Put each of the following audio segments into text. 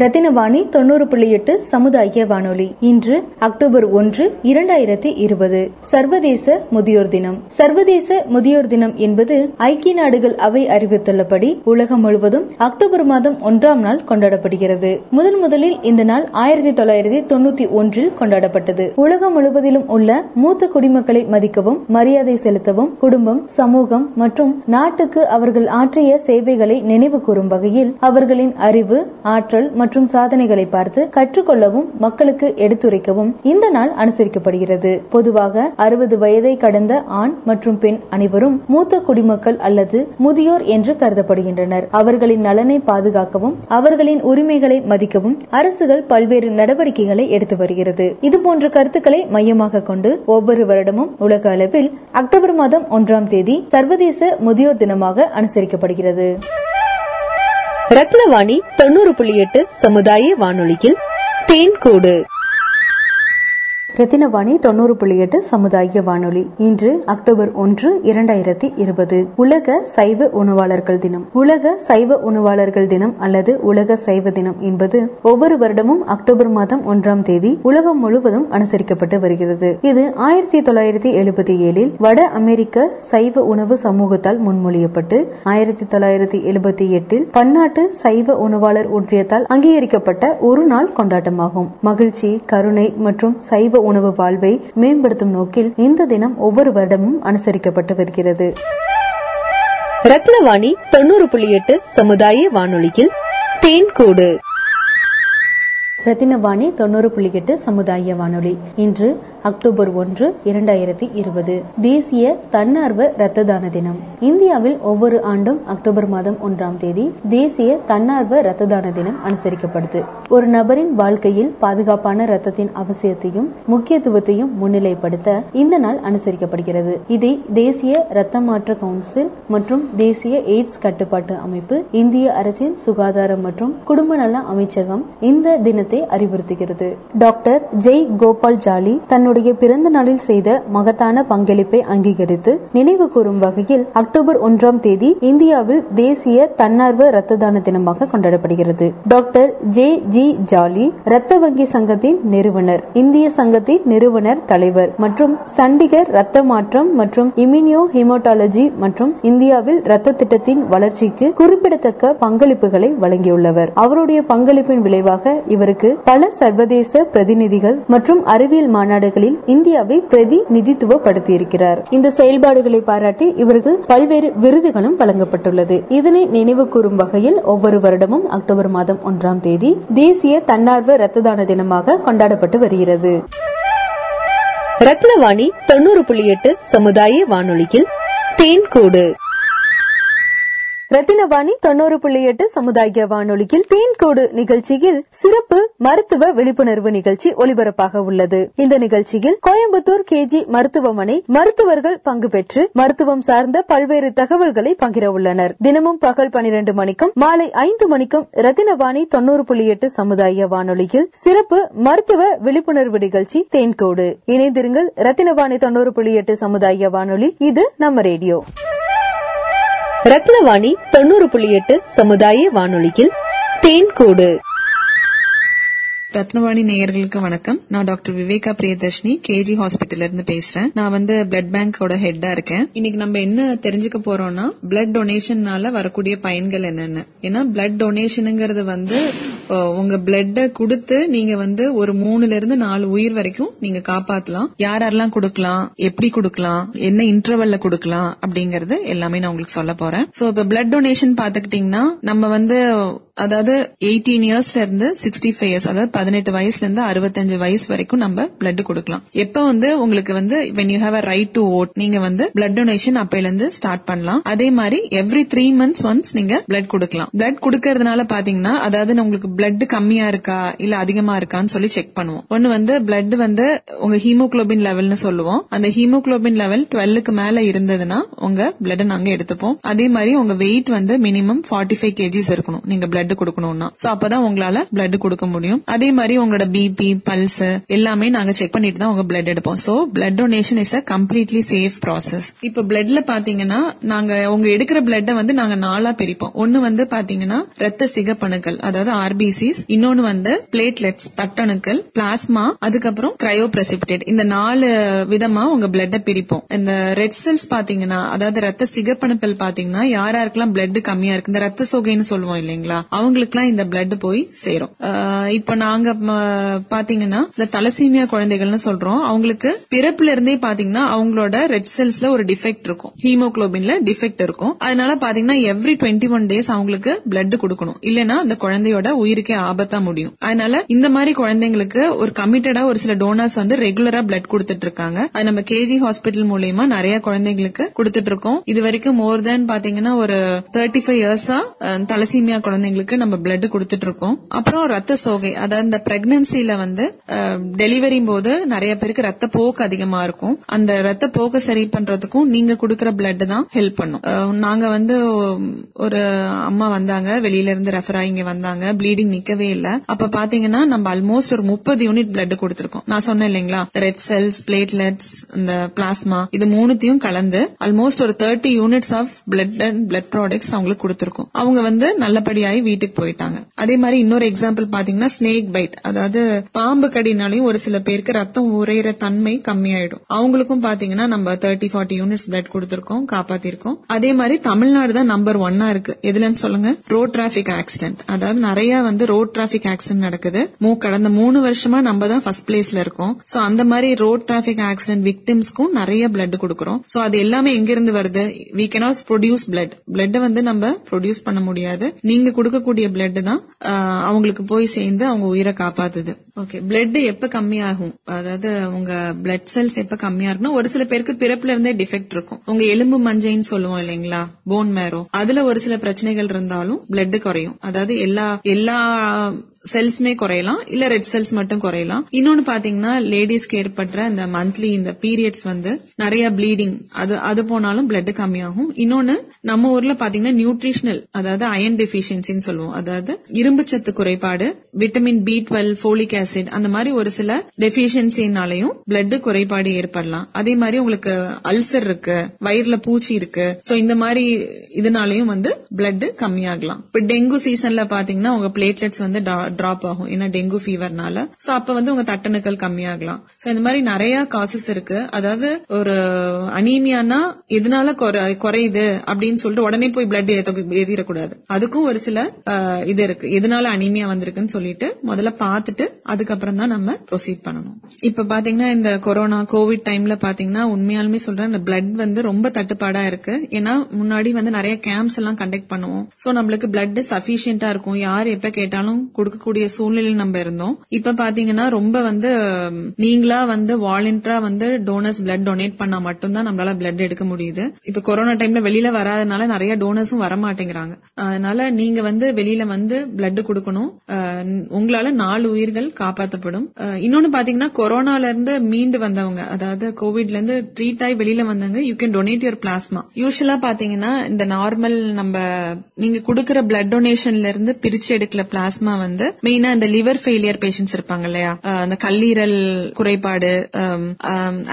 ரத்தினவாணி தொண்ணூறு புள்ளி எட்டு சமுதாய வானொலி. இன்று அக்டோபர் ஒன்று இரண்டாயிரத்தி இருபது. சர்வதேச முதியோர் தினம். சர்வதேச முதியோர் தினம் என்பது ஐக்கிய நாடுகள் அவை அறிவித்துள்ளபடி உலகம் முழுவதும் அக்டோபர் மாதம் ஒன்றாம் நாள் கொண்டாடப்படுகிறது. முதன் முதலில் இந்த நாள் ஆயிரத்தி தொள்ளாயிரத்தி தொண்ணூத்தி ஒன்றில் கொண்டாடப்பட்டது. உலகம் முழுவதிலும் உள்ள மூத்த குடிமக்களை மதிக்கவும் மரியாதை செலுத்தவும் குடும்பம் சமூகம் மற்றும் நாட்டுக்கு அவர்கள் ஆற்றிய சேவைகளை நினைவு கூறும் வகையில் அவர்களின் அறிவு ஆற்றல் மற்றும் சாதனைகளை பார்த்து கற்றுக்கொள்ளவும் மக்களுக்கு எடுத்துரைக்கவும் இந்த நாள் அனுசரிக்கப்படுகிறது. பொதுவாக அறுபது வயதை கடந்த ஆண் மற்றும் பெண் அனைவரும் மூத்த குடிமக்கள் அல்லது முதியோர் என்று கருதப்படுகின்றனர். அவர்களின் நலனை பாதுகாக்கவும் அவர்களின் உரிமைகளை மதிக்கவும் அரசுகள் பல்வேறு நடவடிக்கைகளை எடுத்து வருகிறது. இதுபோன்ற கருத்துக்களை மையமாக கொண்டு ஒவ்வொரு வருடமும் உலக அளவில் அக்டோபர் மாதம் ஒன்றாம் தேதி சர்வதேச முதியோர் தினமாக அனுசரிக்கப்படுகிறது. ரத்னவாணி தொண்ணூறு புள்ளி எட்டு சமுதாய வானொலியில். தேன்கூடு. ரத்தினவாணி தொண்ணூறு புள்ளி எட்டு சமுதாய வானொலி. இன்று அக்டோபர் ஒன்று இரண்டாயிரத்தி இருபது. உலக சைவ உணவாளர்கள் தினம். உலக சைவ உணவாளர்கள் தினம் அல்லது உலக சைவ தினம் என்பது ஒவ்வொரு வருடமும் அக்டோபர் மாதம் ஒன்றாம் தேதி உலகம் முழுவதும் அனுசரிக்கப்பட்டு வருகிறது. இது ஆயிரத்தி தொள்ளாயிரத்தி எழுபத்தி ஏழில் வட அமெரிக்க சைவ உணவு சமூகத்தால் முன்மொழியப்பட்டு ஆயிரத்தி தொள்ளாயிரத்தி எழுபத்தி எட்டில் பன்னாட்டு சைவ உணவாளர் ஒன்றியத்தால் அங்கீகரிக்கப்பட்ட ஒரு நாள் கொண்டாட்டமாகும். மகிழ்ச்சி கருணை மற்றும் சைவ உணவு வாழ்வை மேம்படுத்தும் நோக்கில் இந்த தினம் ஒவ்வொரு வருடமும் அனுசரிக்கப்பட்டு வருகிறது. ரத்னவாணி தொண்ணூறு புள்ளி எட்டு சமுதாய வானொலியில் தேன்கூடு. ரத்தினவாணி தொண்ணூறு புள்ளி எட்டு சமுதாய வானொலி. இன்று அக்டோபர் ஒன்று இரண்டாயிரத்தி இருபது. தேசிய தன்னார்வ இரத்த தான தினம். இந்தியாவில் ஒவ்வொரு ஆண்டும் அக்டோபர் மாதம் ஒன்றாம் தேதி தேசிய தன்னார்வ இரத்த தான தினம் அனுசரிக்கப்படுது. ஒரு நபரின் வாழ்க்கையில் பாதுகாப்பான ரத்தத்தின் அவசியத்தையும் முக்கியத்துவத்தையும் முன்னிலைப்படுத்த இந்த நாள் அனுசரிக்கப்படுகிறது. இதை தேசிய இரத்த மாற்ற கவுன்சில் மற்றும் தேசிய எய்ட்ஸ் கட்டுப்பாட்டு அமைப்பு இந்திய அரசின் சுகாதாரம் மற்றும் குடும்ப நல அமைச்சகம் இந்த தினத்தை அறிவுறுத்துகிறது. டாக்டர் ஜெய் கோபால் ஜாலி தன்னுடைய பிறந்த நாளில் செய்த மகத்தான பங்களிப்பை அங்கீகரித்து நினைவு கூறும் வகையில் அக்டோபர் ஒன்றாம் தேதி இந்தியாவில் தேசிய தன்னார்வ இரத்த தான தினமாக கொண்டாடப்படுகிறது. டாக்டர் ஜே ஜி ஜாலி இரத்த வங்கி சங்கத்தின் நிறுவனர் இந்திய சங்கத்தின் நிறுவனர் தலைவர் மற்றும் சண்டிகர் இரத்த மாற்றம் மற்றும் இம்யூனியோ ஹிமோட்டாலஜி மற்றும் இந்தியாவில் இரத்த திட்டத்தின் வளர்ச்சிக்கு குறிப்பிடத்தக்க பங்களிப்புகளை வழங்கியுள்ளவர். அவருடைய பங்களிப்பின் விளைவாக இவருக்கு பல சர்வதேச பிரதிநிதிகள் மற்றும் அறிவியல் மாநாடுகளில் இந்தியாவை பிரதிநிதித்துவப்படுத்தியிருக்கிறார். இந்த செயல்பாடுகளை பாராட்டி இவருக்கு பல்வேறு விருதுகளும் வழங்கப்பட்டுள்ளது. இதனை நினைவு கூறும் வகையில் ஒவ்வொரு வருடமும் அக்டோபர் மாதம் ஒன்றாம் தேதி தேசிய தன்னார்வ ரத்த தான தினமாக கொண்டாடப்பட்டு வருகிறது. ரத்னவாணி தொண்ணூறு புள்ளி எட்டு சமுதாய வானொலியில் தேன்கூடு. ரத்தினவாணி தொண்ணூறு புள்ளி எட்டு சமுதாய வானொலியில் தேன்கோடு நிகழ்ச்சியில் சிறப்பு மருத்துவ விழிப்புணர்வு நிகழ்ச்சி ஒலிபரப்பாக உள்ளது. இந்த நிகழ்ச்சியில் கோயம்புத்தூர் கேஜி மருத்துவமனை மருத்துவர்கள் பங்கு பெற்று மருத்துவம் சார்ந்த பல்வேறு தகவல்களை பகிர உள்ளனர். தினமும் பகல் பனிரெண்டு மணிக்கும் மாலை ஐந்து மணிக்கும் ரத்தினவாணி தொண்ணூறு புள்ளி எட்டு சமுதாய வானொலியில் சிறப்பு மருத்துவ விழிப்புணர்வு நிகழ்ச்சி தேன்கோடு. இணைந்திருங்கள் ரத்தினவாணி தொண்ணூறு புள்ளி எட்டு சமுதாய வானொலி. இது நம்ம ரேடியோ. ரத்னவாணி தொண்ணூறு புள்ளி எட்டு சமுதாய வானொலியில் தேன்கூடு. ரத்னவாணி நேயர்களுக்கு வணக்கம். நான் டாக்டர் விவேகா பிரியதர்ஷினி கேஜி ஹாஸ்பிட்டல்ல இருந்து பேசுறேன். நான் வந்து பிளட் பேங்கோட ஹெட்டா இருக்கேன். இன்னைக்கு நம்ம என்ன தெரிஞ்சுக்க போறோம்னா பிளட் டொனேஷன்னால வரக்கூடிய பயன்கள் என்னென்ன. ஏன்னா பிளட் டொனேஷனுங்கிறது வந்து உங்க பிளட்ட கொடுத்து நீங்க வந்து ஒரு மூணுல இருந்து நாலு உயிர் வரைக்கும் நீங்க காப்பாத்தலாம். யார் யாரெல்லாம் கொடுக்கலாம்? எப்படி கொடுக்கலாம்? என்ன இன்டர்வல்ல கொடுக்கலாம்? அப்படிங்கறது எல்லாமே நான் உங்களுக்கு சொல்ல போறேன். சோ இப்ப பிளட் டொனேஷன் பாத்துக்கிட்டீங்கன்னா நம்ம வந்து அதாவது எயிட்டீன் இயர்ஸ்ல இருந்து சிக்ஸ்டி ஃபைவ் இயர்ஸ் அதாவது பதினெட்டு வயசுல இருந்து அறுபத்தஞ்சு வயசு வரைக்கும் நம்ம பிளட் கொடுக்கலாம். எப்ப வந்து உங்களுக்கு வந்து when you have a right to vote நீங்க வந்து பிளட் டொனேஷன் அப்பையில இருந்து ஸ்டார்ட் பண்ணலாம். அதே மாதிரி எவ்ரி த்ரீ மந்த்ஸ் ஒன்ஸ் நீங்க பிளட் கொடுக்கலாம். பிளட் கொடுக்கறதுனால பாத்தீங்கன்னா அதாவது உங்களுக்கு பிளட் கம்மியா இருக்கா இல்ல அதிகமா இருக்கான்னு சொல்லி செக் பண்ணுவோம். ஒன்னு வந்து பிளட் வந்து உங்க ஹீமோகுளோபின் லெவல்னு சொல்லுவோம். அந்த ஹீமோகுளோபின் லெவல் டுவெல்லுக்கு மேல இருந்ததுன்னா உங்க பிளட் நாங்க எடுத்துப்போம். அதே மாதிரி உங்க வெயிட் வந்து மினிமம் ஃபார்ட்டி ஃபைவ் கேஜிஸ் இருக்கணும். நீங்க பிளட் கொடுக்கணும்னா. சோ அப்பதான் உங்களால பிளட் கொடுக்க முடியும். அதே மாதிரி உங்களோட பிபி பல்ஸ் எல்லாமே நாங்க செக் பண்ணிட்டு தான் உங்க பிளட் எடுப்போம். So blood donation is a completely safe process இப்ப பிளட்ல பாத்தீங்கன்னா நாங்க உங்க எடுக்கிற பிளட்ட வந்து நாங்க நாலா பிரிப்போம். ஒன்னு வந்து பாத்தீங்கன்னா ரத்த சிகப்பணுக்கள் அதாவது ஆர்பிசிஸ் இன்னொன்னு வந்து பிளேட்லெட்ஸ் தட்டணுக்கள் பிளாஸ்மா அதுக்கப்புறம் கிரையோ பிரசிபிடேட் இந்த நாலு விதமா உங்க பிளட்ட பிரிப்போம். இந்த ரெட் செல்ஸ் பாத்தீங்கன்னா அதாவது ரத்த சிகப்பணுக்கள் பாத்தீங்கன்னா யார் யாருக்கெல்லாம் பிளட் கம்மியா இருக்கு இந்த ரத்த சோகைன்னு சொல்லுவோம் இல்லைங்களா? அவங்களுக்குலாம் இந்த பிளட் போய் சேரும். இப்ப நாங்க பாத்தீங்கன்னா இந்த தலசீமியா குழந்தைகள்னு சொல்றோம். அவங்களுக்கு பிறப்புல இருந்தே பாத்தீங்கன்னா அவங்களோட ரெட் செல்ஸ்ல ஒரு டிஃபெக்ட் இருக்கும். ஹீமோகுளோபின்ல டிஃபெக்ட் இருக்கும். அதனால பாத்தீங்கன்னா எவ்ரி டுவெண்ட்டி ஒன் டேஸ் அவங்களுக்கு பிளட் கொடுக்கணும். இல்லனா அந்த குழந்தையோட உயிருக்கே ஆபத்தா முடியும். அதனால இந்த மாதிரி குழந்தைங்களுக்கு ஒரு கமிட்டடா ஒரு சில டோனர்ஸ் வந்து ரெகுலரா பிளட் கொடுத்துட்டு இருக்காங்க. அது நம்ம கேஜி ஹாஸ்பிட்டல் மூலியமா நிறைய குழந்தைங்களுக்கு கொடுத்துட்டு இருக்கோம். இது வரைக்கும் மோர் தென் பாத்தீங்கன்னா ஒரு தேர்ட்டி ஃபைவ் இயர்ஸா தலசீமியா குழந்தைங்களுக்கு நம்ம பிளட் கொடுத்துட்டு இருக்கோம் அப்புறம் ரத்த சோகை அதாவது இந்த பிரெக்னன்சில வந்து டெலிவரி போது நிறைய பேருக்கு ரத்த போக்கு அதிகமா இருக்கும். அந்த ரத்த போக்கு சரி பண்றதுக்கும் நீங்க கொடுக்கற பிளட் தான் ஹெல்ப் பண்ணும். நாங்க வந்து ஒரு அம்மா வந்தாங்க வெளியில இருந்து ரெஃபர் ஆகி இங்க வந்தாங்க ப்ளீடிங் நிக்கவே இல்ல. அப்ப பாத்தீங்கன்னா நம்ம ஆல்மோஸ்ட் ஒரு முப்பது யூனிட் பிளட் கொடுத்திருக்கோம். நான் சொன்னேன் இல்லைங்களா? ரெட் செல்ஸ் பிளேட்லெட்ஸ் இந்த பிளாஸ்மா இது மூணுத்தையும் கலந்து ஆல்மோஸ்ட் ஒரு thirty units of blood and blood products அவங்களுக்கு கொடுத்திருக்கோம். அவங்க வந்து நல்லபடியாகி வீட்டுக்கு போயிட்டாங்க. அதே மாதிரி இன்னொரு எக்ஸாம்பிள் பாத்தீங்கன்னா ஸ்னேக் பைட் அதாவது பாம்பு கடினாலையும் ஒரு சில பேருக்கு ரத்தம் உரையிற தன்மை கம்மியாயிடும். அவங்களுக்கும் பாத்தீங்கன்னா நம்ம தேர்ட்டி ஃபார்ட்டி யூனிட்ஸ் பிளட் கொடுத்திருக்கோம் காப்பாத்திருக்கோம். அதே மாதிரி தமிழ்நாடு தான் நம்பர் ஒன்னா இருக்கு. எதுலன்னு சொல்லுங்க? ரோட் டிராபிக் ஆக்சிடென்ட் அதாவது நிறைய வந்து ரோட் டிராபிக் ஆக்சிடென்ட் நடக்குது. மூ கடந்த மூணு வருஷமா நம்ம தான் ஃபர்ஸ்ட் பிளேஸ்ல இருக்கோம். சோ அந்த மாதிரி ரோட் டிராபிக் ஆக்சிடென்ட் விக்டிம்ஸ்க்கும் நிறைய பிளட் கொடுக்கறோம். சோ அது எல்லாமே எங்க இருந்து வருது we cannot produce blood blood வந்து நம்ம ப்ரொடியூஸ் பண்ண முடியாது. நீங்க இருக்கக்கூடிய பிளட் தான் ஆஹ், அவங்களுக்கு போய் சேர்ந்து அவங்க உயிரை காப்பாத்துது. ஓகே பிளட் எப்ப கம்மியாகும்? அதாவது உங்க பிளட் செல்ஸ் எப்ப கம்மியா இருக்குன்னா ஒரு சில பேருக்கு பிறப்புல இருந்தே டிஃபெக்ட் இருக்கும். உங்க எலும்பு மஞ்சைன்னு சொல்லுவோம் இல்லைங்களா? போன் மேரோ அதுல ஒரு சில பிரச்சனைகள் இருந்தாலும் பிளட் குறையும். அதாவது எல்லா எல்லா செல்ஸ்மே குறையலாம் இல்ல ரெட் செல்ஸ் மட்டும் குறையலாம். இன்னொன்னு பாத்தீங்கன்னா லேடிஸ்க்கு ஏற்படுற இந்த மந்த்லி இந்த பீரியட்ஸ் வந்து நிறைய ப்ளீடிங் அது அது போனாலும் பிளட் கம்மியாகும். இன்னொன்னு நம்ம ஊர்ல பாத்தீங்கன்னா நியூட்ரிஷனல் அதாவது அயன் டெபிஷியன்சின்னு சொல்லுவோம். அதாவது இரும்புச்சத்து குறைபாடு vitamin B twelve folic acid அந்த மாதிரி ஒரு சில டெபிஷியன்சினாலையும் பிளட் குறைபாடு ஏற்படலாம். அதே மாதிரி உங்களுக்கு அல்சர் இருக்கு வயிறுல பூச்சி இருக்கு சோ இந்த மாதிரி இதனாலையும் வந்து பிளட் கம்மியாகலாம். இப்ப டெங்கு சீசன்ல பாத்தீங்கன்னா உங்க பிளேட்லெட்ஸ் வந்து டிராப் ஆகும். ஏன்னா டெங்கு ஃபீவர்னால சோ அப்ப வந்து உங்க தட்டணுக்கள் கம்மியாகலாம். சோ இந்த மாதிரி நிறைய காசஸ் இருக்கு. அதாவது ஒரு அனீமியானா எதனால குறை- குறையுது அப்படின்னு சொல்லிட்டு உடனே போய் பிளட் எதிரக்கூடாது அதுக்கும் ஒரு சில இது இருக்கு. எதனால அனீமியா வந்திருக்குன்னு சொல்லிட்டு முதல்ல பார்த்துட்டு அதுக்கப்புறம் தான் நம்ம ப்ரொசீட் பண்ணணும். இப்ப பாத்தீங்கன்னா இந்த கொரோனா கோவிட் டைம்ல பாத்தீங்கன்னா உண்மையாலுமே சொல்றேன் இந்த பிளட் வந்து ரொம்ப தட்டுப்பாடா இருக்கு. ஏன்னா முன்னாடி வந்து நிறைய கேம்ப்ஸ் எல்லாம் கண்டக்ட் பண்ணுவோம். சோ நம்மளுக்கு பிளட் சபிஷியன்டா இருக்கும். யார் எப்ப கேட்டாலும் இருக்கக்கூடிய சூழ்நிலையில் நம்ம இருந்தோம். இப்ப பாத்தீங்கன்னா ரொம்ப வந்து நீங்களா வந்து வாலண்டியரா வந்து டோனர்ஸ் பிளட் டொனேட் பண்ணா மட்டும்தான் நம்மளால பிளட் எடுக்க முடியுது. இப்ப கொரோனா டைம்ல வெளியில வராதனால நிறைய டோனர்ஸும் வரமாட்டேங்கிறாங்க. அதனால நீங்க வந்து வெளியில வந்து பிளட் கொடுக்கணும். உங்களால நாலு உயிர்கள் காப்பாற்றப்படும் இன்னொன்னு பாத்தீங்கன்னா கொரோனால இருந்து மீண்டு வந்தவங்க அதாவது கோவிட்ல இருந்து ட்ரீட் ஆகி வெளியில வந்தவங்க you can donate your plasma usually பாத்தீங்கன்னா இந்த நார்மல் நம்ம நீங்க கொடுக்கற பிளட் டொனேஷன்ல இருந்து பிரிச்சு எடுக்கல பிளாஸ்மா வந்து மெயினா இந்த லிவர் ஃபெயிலியர் பேஷண்ட்ஸ் இருப்பாங்க இல்லையா? அந்த கல்லீரல் குறைபாடு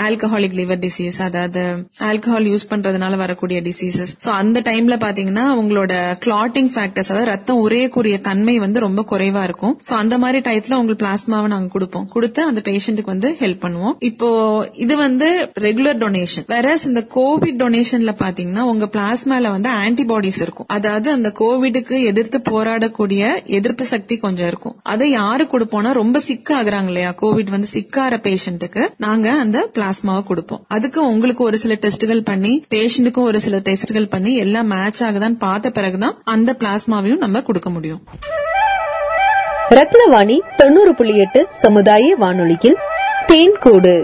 ஆல்கஹாலிக் லிவர் டிசீஸ் அதாவது ஆல்கஹால் யூஸ் பண்றதுனால வரக்கூடிய டிசீசஸ் சோ அந்த டைம்ல பாத்தீங்கன்னா உங்களோட கிளாட்டிங் ஃபேக்டர்ஸ் அதாவது ரத்தம் உரையக்கூடிய தன்மை வந்து ரொம்ப குறைவா இருக்கும். சோ அந்த மாதிரி டயத்துல உங்களுக்கு பிளாஸ்மாவை நாங்க கொடுப்போம். கொடுத்து அந்த பேஷண்ட்டுக்கு வந்து ஹெல்ப் பண்ணுவோம். இப்போ இது வந்து ரெகுலர் டொனேஷன் வேற இந்த கோவிட் டொனேஷன்ல பாத்தீங்கன்னா உங்க பிளாஸ்மால வந்து ஆன்டிபாடிஸ் இருக்கும். அதாவது அந்த கோவிடுக்கு எதிர்த்து போராடக்கூடிய எதிர்ப்பு சக்தி கொஞ்சம் இருக்கும். அதை யாரு கொடுப்போம்னா ரொம்ப சிக் ஆகுறாங்க இல்லையா கோவிட் வந்து சிக்கார பேஷண்ட்டுக்கு நாங்க அந்த பிளாஸ்மாவை கொடுப்போம். அதுக்கு உங்களுக்கு ஒரு சில டெஸ்ட்கள் பண்ணி பேஷண்ட்டுக்கும் ஒரு சில டெஸ்ட்கள் பண்ணி எல்லாம் மேட்ச் ஆகுதான்னு பார்த்த பிறகுதான் அந்த பிளாஸ்மாவையும் நம்ம கொடுக்க முடியும். ரத்னவாணி தொண்ணூறு புள்ளி எட்டு சமுதாய வானொலியில் தேன்கூடு.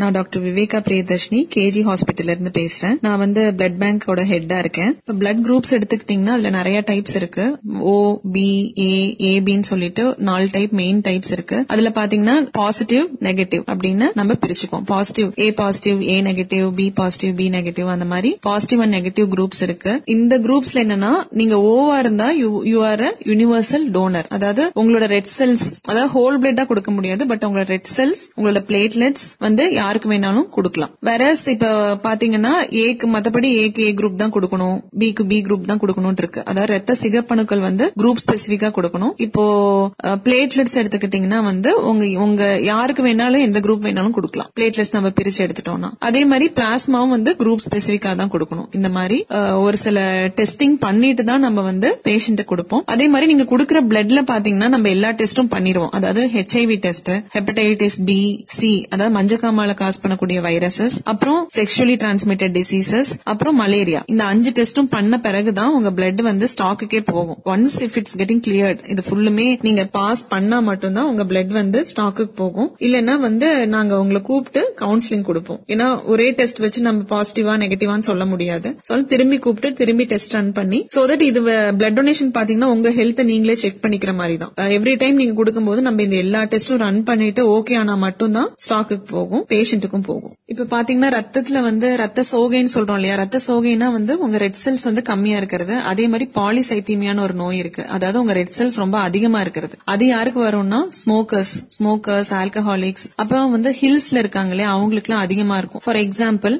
நான் doctor Viveka Priyadharshini KG hospital இருந்து பேசுறேன். நான் வந்து பிளட் பேங்கோட ஹெட்டா இருக்கேன். இப்போ பிளட் குரூப்ஸ் எடுத்துக்கிட்டீங்கன்னா அதுல நிறைய டைப்ஸ் இருக்கு. ஓ பி ஏ ஏபின்னு சொல்லிட்டு நாலு டைப் மெயின் டைப்ஸ் இருக்கு. அதுல பாத்தீங்கன்னா பாசிட்டிவ் நெகட்டிவ் அப்படின்னு நம்ம பிரிச்சுக்கோம் positive A positive A negative B positive B negative அந்த மாதிரி பாசிட்டிவ் அண்ட் நெகட்டிவ் குரூப்ஸ் இருக்கு. இந்த குரூப்ஸ்ல என்னன்னா நீங்க ஓவா இருந்தா you are a universal donor அதாவது உங்களோட ரெட் செல்ஸ் அதாவது ஹோல் பிளட்டா கொடுக்க முடியாது பட் உங்களோட ரெட் செல்ஸ் உங்களோட பிளேட்லெட்ஸ் வந்து யாருக்கு வேணாலும் கொடுக்கலாம். வேற இப்ப பாத்தீங்கன்னா ஏக்கு மத்தபடி ஏக்கு ஏ குரூப் தான் கொடுக்கணும். பிக்கு பி குரூப் தான் கொடுக்கணும் இருக்கு. அதாவது ரத்த சிகப்பணுக்கள் வந்து குரூப் ஸ்பெசிபிக்கா கொடுக்கணும். இப்போ பிளேட்லெட்ஸ் எடுத்துக்கிட்டீங்கன்னா வந்து உங்க உங்க யாருக்கு வேணாலும் எந்த குரூப் வேணாலும் கொடுக்கலாம். பிளேட்லெட்ஸ் நம்ம பிரிச்சு எடுத்துட்டோம்னா. அதே மாதிரி பிளாஸ்மாவும் வந்து குரூப் ஸ்பெசிபிக்கா தான் கொடுக்கணும். இந்த மாதிரி ஒரு சில டெஸ்டிங் பண்ணிட்டு தான் நம்ம வந்து பேஷண்ட் கொடுப்போம். அதே மாதிரி நீங்க கொடுக்குற பிளட்ல பாத்தீங்கன்னா நம்ம எல்லா டெஸ்டும் பண்ணிடுவோம். அதாவது HIV test hepatitis B C அதாவது மஞ்சக்காமல காஸ் பண்ணக்கூடிய வைரசஸ் அப்புறம் செக்ஷுவலி டிரான்ஸ்மிட்டட் டிசீசஸ் அப்புறம் மலேரியா இந்த அஞ்சு டெஸ்டும் பண்ண பிறகுதான் உங்க பிளட் வந்து ஸ்டாக்குக்கே போகும். Once if it's getting cleared இது ஃபுல்லுமே நீங்க பாஸ் பண்ணா மட்டும்தான் உங்க பிளட் வந்து ஸ்டாக்குக்கு போகும். இல்லைன்னா வந்து நாங்க உங்களை கூப்பிட்டு கவுன்சிலிங் கொடுப்போம். ஏன்னா ஒரே டெஸ்ட் வச்சு நம்ம பாசிட்டிவா நெகட்டிவான்னு சொல்ல முடியாது. திரும்பி கூப்பிட்டு திரும்பி டெஸ்ட் ரன் பண்ணி சோ தட் இது பிளட் டொனேஷன் பாத்தீங்கன்னா உங்க ஹெல்த் நீங்களே செக் பண்ணிக்கிற மாதிரி தான் எவ்ரி டைம் நீங்க கொடுக்கும்போது நம்ம இந்த எல்லா டெஸ்டும் ரன் பண்ணிட்டு ஓகே ஆனா மட்டும்தான் ஸ்டாக்குக்கு போகும். பேஷண்ட்டுக்கும் போகும். இப்ப பாத்தீங்கன்னா ரத்தத்துல வந்து ரத்த சோகைன்னு சொல்றோம் இல்லையா? ரத்த சோகைனா வந்து உங்க ரெட் செல்ஸ் வந்து கம்மியா இருக்கிறது. அதே மாதிரி பாலிசைத்தீமியான ஒரு நோய் இருக்கு. அதாவது உங்க ரெட் செல்ஸ் ரொம்ப அதிகமா இருக்கிறது. அது யாருக்கு வரும்னா ஸ்மோக்கர்ஸ் ஸ்மோக்கர்ஸ் ஆல்கஹாலிக்ஸ் அப்புறம் வந்து ஹில்ஸ்ல இருக்காங்க இல்லையா? அவங்களுக்கு எல்லாம் அதிகமா இருக்கும். ஃபார் எக்ஸாம்பிள்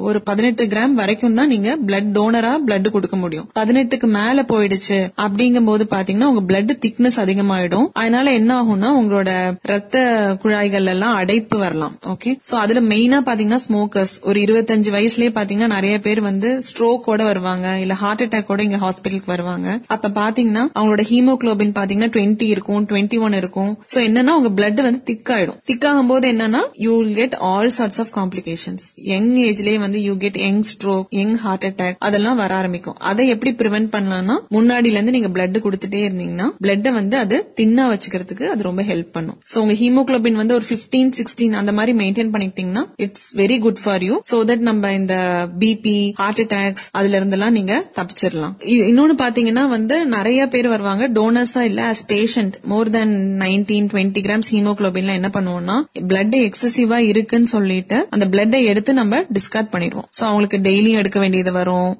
ஒரு பதினெட்டு கிராம் வரைக்கும் தான் நீங்க பிளட் டோனரா பிளட் கொடுக்க முடியும். பதினெட்டுக்கு மேல போயிடுச்சு அப்படிங்கும் போது பாத்தீங்கன்னா உங்க பிளட் திக்னஸ் அதிகமாயிடும். அதனால என்ன ஆகும்னா உங்களோட ரத்த குழாய்கள் எல்லாம் அடைப்பு வரலாம். ஓகே சோ அதுல மெயினா பாத்தீங்கன்னா ஸ்மோக்கர்ஸ் ஒரு இருபத்தஞ்சு வயசுலயே பாத்தீங்கன்னா நிறைய பேர் வந்து ஸ்ட்ரோக்கோட வருவாங்க. இல்ல ஹார்ட் அட்டாக்கோட இங்க ஹாஸ்பிட்டலுக்கு வருவாங்க. அப்ப பாத்தீங்கன்னா அவங்களோட ஹீமோகுளோபின் பாத்தீங்கன்னா டுவெண்ட்டி இருக்கும் டுவெண்ட்டி ஒன் இருக்கும். சோ என்னன்னா உங்க பிளட் வந்து திக் ஆயிடும். திக் ஆகும் போது என்னன்னா you get all sorts of complications young ஏஜ்லயே வந்து you get young stroke young heart attack அதெல்லாம் வர ஆரம்பிக்கும். அதை எப்படி ப்ரிவென்ட் பண்ணலாம்னா முன்னாடில இருந்து நீங்க பிளட் கொடுத்துட்டே இருந்தீங்கன்னா பிளட் வந்து அது தின்னா வச்சுக்கிறதுக்கு அது ரொம்ப ஹெல்ப் பண்ணும். சோ உங்க ஹீமோகுளோபின் வந்து ஒரு 15 சிக்ஸ்டீன் அந்த மாதிரி maintain பண்ணிக்கிட்டீங்கன்னா it's very good for you so that நம்ம இந்த பிபி ஹார்ட் அட்டாக்ஸ் அதுல இருந்தெல்லாம் நீங்க தப்பிச்சிடலாம் இ- இன்னொன்னு பாத்தீங்கன்னா வந்து நிறைய பேர் வருவாங்க டோனர்ஸா இல்ல as patient more then nineteen twenty grams ஹீமோகுளோபின்ல என்ன பண்ணுவோம்னா பிளட் எக்ஸசிவா இருக்குன்னு சொல்லிட்டு அந்த பிளட்டை எடுத்து நம்ம டிஸ்கார்ட் பண்ணிடுவோம். சோ அவங்களுக்கு டெய்லியும் எடுக்க வேண்டியது வரும்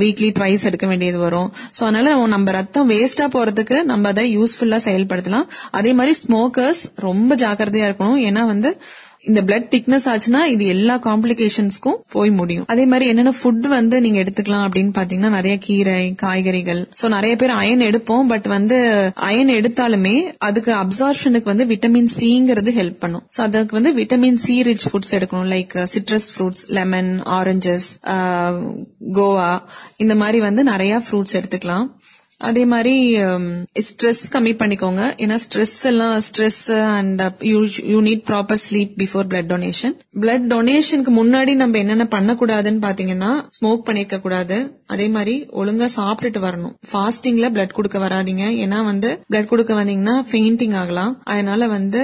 வீக்லி ட்வைஸ் எடுக்க வேண்டியது வரும். சோ அதனால நம்ம ரத்தம் வேஸ்டா போறதுக்கு நம்ம அதை யூஸ்ஃபுல்லா செயல்படுத்தலாம். அதே மாதிரி ஸ்மோக்கர்ஸ் ரொம்ப ஜாக்கிரதையா இருக்கணும். ஏன்னா வந்து இந்த பிளட் திக்னஸ் ஆச்சுன்னா இது எல்லா காம்ப்ளிகேஷன்ஸ்க்கும் போய் முடியும். அதே மாதிரி என்னென்ன ஃபுட் வந்து நீங்க எடுத்துக்கலாம் அப்படின்னு பாத்தீங்கன்னா நிறைய கீரை காய்கறிகள். சோ நிறைய பேர் அயன் எடுப்போம் பட் வந்து அயன் எடுத்தாலுமே அதுக்கு அப்சார்ப்ஷனுக்கு வந்து விட்டமின் சிங்கிறது ஹெல்ப் பண்ணும். சோ அதுக்கு வந்து விட்டமின் சி ரிச் ஃபுட்ஸ் எடுக்கணும் like citrus fruits lemon oranges guava இந்த மாதிரி வந்து நிறைய ஃப்ரூட்ஸ் எடுத்துக்கலாம். அதே மாதிரி um, ஸ்ட்ரெஸ் கம்மி பண்ணிக்கோங்க. ஏன்னா ஸ்ட்ரெஸ் எல்லாம் stress and you need proper sleep before blood donation blood டொனேஷனுக்கு முன்னாடி நம்ம என்னென்ன பண்ணக்கூடாதுன்னு பாத்தீங்கன்னா ஸ்மோக் பண்ணிக்க கூடாது. அதே மாதிரி ஒழுங்கா சாப்பிட்டுட்டு வரணும். ஃபாஸ்டிங்ல பிளட் கொடுக்க வராதீங்க. ஏன்னா வந்து பிளட் கொடுக்க வந்தீங்கன்னா ஃபெயிண்டிங் ஆகலாம். அதனால வந்து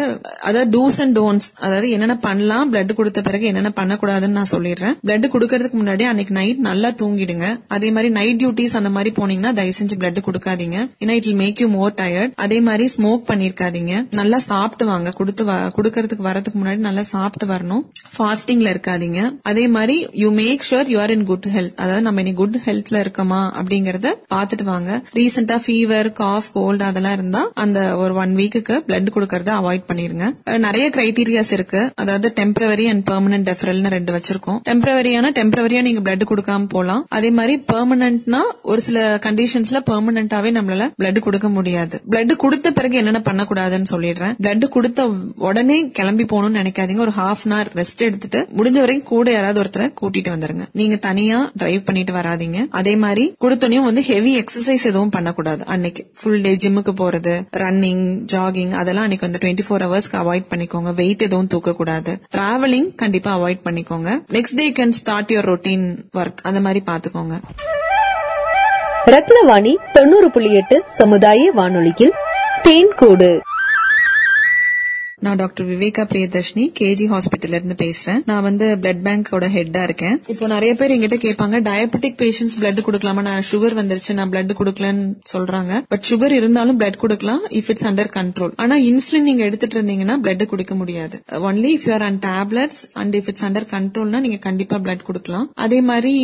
அதாவது டூஸ் அண்ட் டோன்ஸ் அதாவது என்னென்ன பண்ணலாம் பிளட் கொடுத்த பிறகு என்னென்ன பண்ணக்கூடாதுன்னு நான் சொல்லிடுறேன். பிளட் கொடுக்கறதுக்கு முன்னாடி அன்னைக்கு நைட் நல்லா தூங்கிடுங்க. அதே மாதிரி நைட் டியூட்டிஸ் அந்த மாதிரி போனீங்கன்னா தயவு செஞ்சு பிளட் கொடுக்காதீங்க. ஏன்னா it make you more tired அதே மாதிரி ஸ்மோக் பண்ணிருக்காதீங்க. நல்லா சாப்பிட்டு வாங்க. கொடுத்து வ- கொடுக்கறதுக்கு வரதுக்கு முன்னாடி நல்லா சாப்பிட்டு வரணும். ஃபாஸ்டிங்ல இருக்காதீங்க. அதே மாதிரி you make sure you are in good health அதாவது நம்ம இனி குட் ஹெல்த்ல இருக்கோமா அப்படிங்கறத பாத்துட்டு வாங்க. ரீசெண்டா ஃபீவர் காஃப் கோல்டு அதெல்லாம் இருந்தா அந்த ஒரு ஒன் வீக்குக்கு பிளட் கொடுக்கறத அவாய்ட் பண்ணிருங்க. நிறைய கிரைட்டீரியாஸ் இருக்கு. அதாவது டெம்பரவரி அண்ட் பெர்மனன்ட் டெஃபரல்னு ரெண்டு வச்சிருக்கோம். டெம்பரவரியான டெம்பரவரியா நீங்க பிளட் கொடுக்காம போலாம். அதே மாதிரி பெர்மனன்ட்னா ஒரு சில கண்டிஷன்ஸ்ல பெர்மனன்ட் பெர்மனண்டாவே நம்மளால பிளட் கொடுக்க முடியாது. பிளட் கொடுத்த பிறகு என்னென்ன பண்ணக்கூடாதுன்னு சொல்லிடுறேன். பிளட் கொடுத்த உடனே கிளம்பி போகணும்னு நினைக்காதீங்க. ஒரு ஹாஃப் அன் ஹவர் ரெஸ்ட் எடுத்துட்டு முடிஞ்ச வரைக்கும் கூட யாராவது ஒருத்தரை கூட்டிட்டு வந்துருங்க. நீங்க தனியா டிரைவ் பண்ணிட்டு வராதீங்க. அதே மாதிரி கொடுத்தோனையும் வந்து ஹெவி எக்ஸசைஸ் எதுவும் பண்ணக்கூடாது. அன்னைக்கு ஃபுல் டே ஜிம்முக்கு போறது ரன்னிங் ஜாகிங் அதெல்லாம் அன்னைக்கு வந்து டுவெண்ட்டி ஃபோர் ஹவர்ஸ்க்கு அவாய்ட் பண்ணிக்கோங்க. வெயிட் எதுவும் தூக்க கூடாது டிராவலிங் கண்டிப்பா அவாய்ட் பண்ணிக்கோங்க. Next day can start your routine work அந்த மாதிரி பாத்துக்கோங்க ரத்னவாணி தொண்ணூறு புள்ளி எட்டு சமுதாய வானொலியில். தேன்கூடு. நான் டாக்டர் விவேகா பிரியதர்ஷினி கேஜி ஹாஸ்பிட்டல்ல இருந்து பேசுறேன். நான் வந்து பிளட் பேங்கோட ஹெட்டா இருக்கேன். இப்போ நிறைய பேர் எங்கிட்ட கேட்பாங்க டயபெட்டிக் பேஷண்ட்ஸ் பிளட் கொடுக்கலாமா? நான் சுகர் வந்துருச்சு நான் பிளட் கொடுக்கலன்னு சொல்றாங்க. பட் சுகர் இருந்தாலும் பிளட் கொடுக்கலாம் இஃப் இட்ஸ் அண்டர் கண்ட்ரோல் ஆனா இன்சுலின் நீங்க எடுத்துட்டு இருந்தீங்கன்னா பிளட் கொடுக்க முடியாது. Only if you're and tablets and if it's under கண்ட்ரோல்னா நீங்க கண்டிப்பா பிளட் கொடுக்கலாம். அதே மாதிரி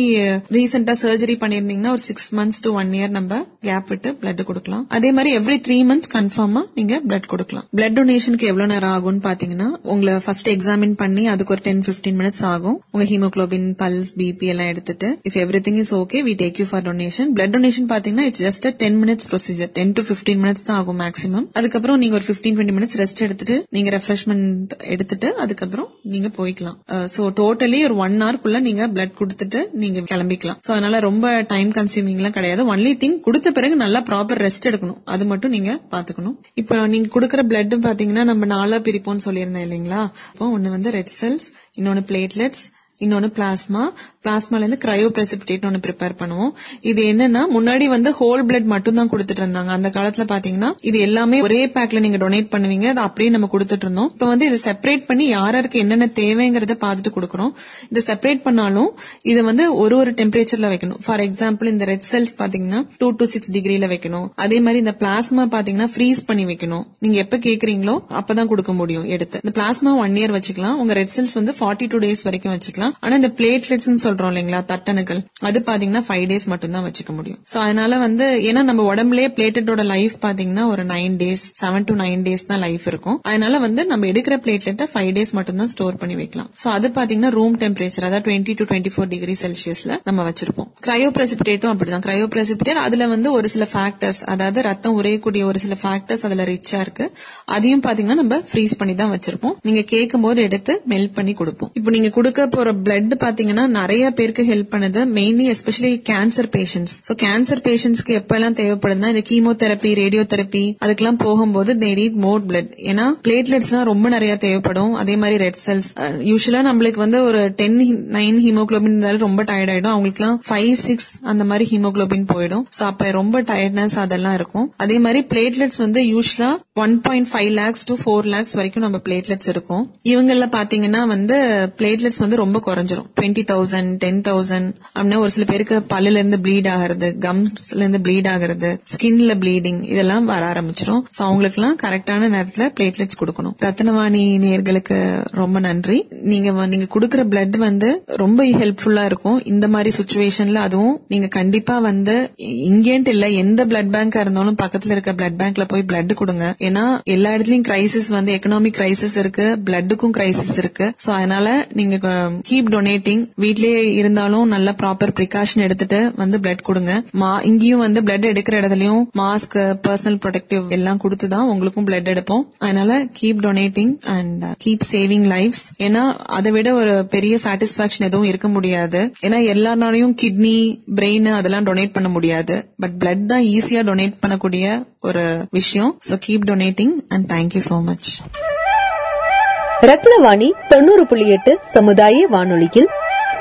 ரீசெண்டா சர்ஜரி பண்ணிருந்தீங்கன்னா ஒரு six months to one year நம்ம கேப் விட்டு பிளட் கொடுக்கலாம். அதே மாதிரி எவ்ரி த்ரீ மந்த்ஸ் கன்ஃபார்மா நீங்க பிளட் கொடுக்கலாம். பிளட் டொனேஷனுக்கு எவ்வளவு நேரம் ஆகும்னு பாத்தீங்கன்னா உங்களை ஃபர்ஸ்ட் எக்ஸாமின் பண்ணி அதுக்கு ஒரு டென் பிப்டீன் மினிட்ஸ் ஆகும். உங்க ஹீமோக்ளோபின் பல்ஸ் பிபி எல்லாம் எடுத்துட்டு if everything is okay we take you for donation blood donation பாத்தீங்கன்னா it's just ten minutes procedure ten to fifteen minutes தான் ஆகும் மேக்ஸிமம் அதுக்கப்புறம் நீங்க ஒரு பிப்டீன் டுவெண்ட்டி மினிட்ஸ் ரெஸ்ட் எடுத்துட்டு நீங்க ரெஃப்ரெஷ்மெண்ட் எடுத்துட்டு அதுக்கப்புறம் நீங்க போய்க்கலாம். Uh, சோ டோட்டலி ஒரு ஒன் ஹவர்க்குள்ள நீங்க பிளட் கொடுத்துட்டு நீங்க கிளம்பிக்கலாம். சோ அதனால ரொம்ப டைம் கன்சியூமிங் எல்லாம் கிடையாது. ஒன்லி திங் கொடுத்த பிறகு நல்லா ப்ராப்பர் ரெஸ்ட் எடுக்கணும். அது மட்டும் நீங்க பாத்துக்கணும். இப்போ நீங்க கொடுக்கற பிளட் பாத்தீங்கன்னா நம்ம நாலு பிரிப்போம்னு சொல்லியிருந்தேன் இல்லைங்களா? அப்போ ஒன்னு வந்து ரெட் செல்ஸ் இன்னொன்னு பிளேட்லெட்ஸ் இன்னொன்னு பிளாஸ்மா பிளாஸ்மால இருந்து கிரையோ பிரசிபிடேட் ஒன்று ப்ரிப்பேர் பண்ணுவோம். இது என்னன்னா முன்னாடி வந்து ஹோல் பிளட் மட்டும் தான் கொடுத்துட்டு இருந்தாங்க அந்த காலத்துல பாத்தீங்கன்னா இது எல்லாமே ஒரே பேக்ல நீங்க டொனேட் பண்ணுவீங்க. அதை அப்படியே நம்ம கொடுத்துட்டு இருந்தோம் இப்ப வந்து இதை செப்பரேட் பண்ணி யாராருக்கு என்னென்ன தேவைங்கிறத பார்த்துட்டு கொடுக்கறோம். இதை செப்பரேட் பண்ணாலும் இது வந்து ஒரு ஒரு டெம்பரேச்சர்ல வைக்கணும். ஃபார் எக்ஸாம்பிள் இந்த ரெட் செல்ஸ் பாத்தீங்கன்னா டூ டு சிக்ஸ் டிகிரில வைக்கணும். அதே மாதிரி இந்த பிளாஸ்மா பாத்தீங்கன்னா ஃப்ரீஸ் பண்ணி வைக்கணும். நீங்க எப்ப கேக்குறீங்களோ அப்பதான் கொடுக்க முடியும் எடுத்து. இந்த பிளாஸ்மா ஒன் இயர் வச்சுக்கலாம். உங்க ரெட் செல்ஸ் வந்து ஃபார்ட்டி டூ டேஸ் வரைக்கும் வச்சுக்கலாம். ஆனா இந்த பிளேட்லெட்ஸ் சொல்றோம் இல்லைங்களா தட்டணுக்கள் அது பாத்தீங்கன்னா ஃபைவ் டேஸ் மட்டும் தான் வச்சுக்க முடியும். சோ அதனால வந்து ஏன்னா நம்ம உடம்புலயே பிளேட்லெட்டோட லைஃப் பாத்தீங்கன்னா ஒரு nine days seven to nine days தான் லைஃப் இருக்கும். அதனால வந்து நம்ம எடுக்கிற பிளேட்லெட்டை ஃபைவ் டேஸ் மட்டும் தான் ஸ்டோர் பண்ணி வைக்கலாம். சோ அது பாத்தீங்கன்னா ரூம் டெம்பரேச்சர் அதாவது twenty to twenty four degree செல்சியஸ்ல நம்ம வச்சிருப்போம். கிரையோ பிரசிபிடேட்டும் அப்படிதான். கிரையோ பிரசிபிடேட் அதுல வந்து ஒரு சில ஃபேக்டர்ஸ் அதாவது ரத்தம் உரையக்கூடிய ஒரு சில ஃபேக்டர்ஸ் அதுல ரிச்சா இருக்கு. அதையும் பாத்தீங்கன்னா நம்ம ஃப்ரீஸ் பண்ணி தான் வச்சிருப்போம். நீங்க கேட்கும் போது எடுத்து மெல்ட் பண்ணி கொடுப்போம். இப்போ நீங்க கொடுக்க போற பிளட் பாத்தீங்கன்னா நிறைய பேருக்கு ஹெல்ப் பண்ணுது mainly especially cancer patients so cancer பேஷன்ஸ்க்கு எப்பெல்லாம் தேவைப்படுதுன்னா இந்த கீமோதெரப்பி ரேடியோ தெரப்பி அதுக்கெல்லாம் போகும்போது தே நீட் மோர் பிளட் ஏன்னா பிளேட்லெட்ஸ் ரொம்ப நிறைய தேவைப்படும். அதே மாதிரி ரெட் செல்ஸ் யூஸ்வலா நம்மளுக்கு வந்து ஒரு டென் நைன் ஹீமோக்ளோபின் இருந்தாலும் ரொம்ப டயர்ட் ஆயிடும். அவங்களுக்குலாம் ஃபைவ் சிக்ஸ் அந்த மாதிரி ஹீமோகுளோபின் போயிடும். சோ அப்ப ரொம்ப டயர்ட்னஸ் அதெல்லாம் இருக்கும். அதே மாதிரி பிளேட்லெட்ஸ் வந்து யூஸ்வலா one point five lakhs to four lakhs வரைக்கும் நம்ம பிளேட்லெட்ஸ் இருக்கும். இவங்கள பாத்தீங்கன்னா வந்து பிளேட்லெட்ஸ் வந்து ரொம்ப குறைஞ்சிரும். டுவெண்ட்டி தௌசண்ட் டென் தௌசண்ட் அப்படின்னா ஒரு சில பேருக்கு பல்லுல இருந்து ப்ளீட் ஆகிறது கம்ஸ்ல இருந்து ப்ளீட் ஆகிறது ஸ்கின்ல ப்ளீடிங் இதெல்லாம் வர ஆரம்பிச்சிரும். சோ அவங்களுக்கு எல்லாம் கரெக்டான நேரத்துல பிளேட்லெட்ஸ் கொடுக்கணும். ரத்னவாணி நேர்களுக்கு ரொம்ப நன்றி. நீங்க வ- நீங்க கொடுக்கற பிளட் வந்து ரொம்ப ஹெல்ப்ஃபுல்லா இருக்கும். இந்த மாதிரி சுச்சுவேஷன்ல அதுவும் நீங்க கண்டிப்பா வந்து இங்கேன்ட்டு இல்ல எந்த பிளட் பேங்கா இருந்தாலும் பக்கத்துல இருக்க பிளட் பேங்க்ல போய் பிளட் கொடுங்க. ஏன்னா எல்லா இடத்துலயும் கிரைசிஸ் வந்து எக்கனாமிக் கிரைசிஸ் இருக்கு பிளட்டுக்கும் கிரைசிஸ் இருக்கு. சோ அதனால நீங்க கீப் டொனேட்டிங் வீட்லயே இருந்தாலும் நல்ல ப்ராப்பர் ப்ரிகாஷன் எடுத்துட்டு வந்து பிளட் கொடுங்க. மா- இங்கேயும் வந்து பிளட் எடுக்கிற இடத்துலயும் மாஸ்க் பர்சனல் ப்ரொடெக்டிவ் எல்லாம் கொடுத்து தான் உங்களுக்கும் பிளட் எடுப்போம். அதனால keep donating and keep saving lifes ஏன்னா அதை விட ஒரு பெரிய சாட்டிஸ்பாக்சன் எதுவும் இருக்க முடியாது. ஏன்னா கிட்னி கிட்னி பிரெயின் அதெல்லாம் டொனேட் பண்ண முடியாது. பட் பிளட் தான் ஈஸியா டொனேட் பண்ணக்கூடிய ஒரு விஷயம். So keep donating and thank you so much Rathnavani தொண்ணூறு புள்ளி எட்டு சமுதாய வானொலியில்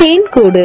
தேன்கூடு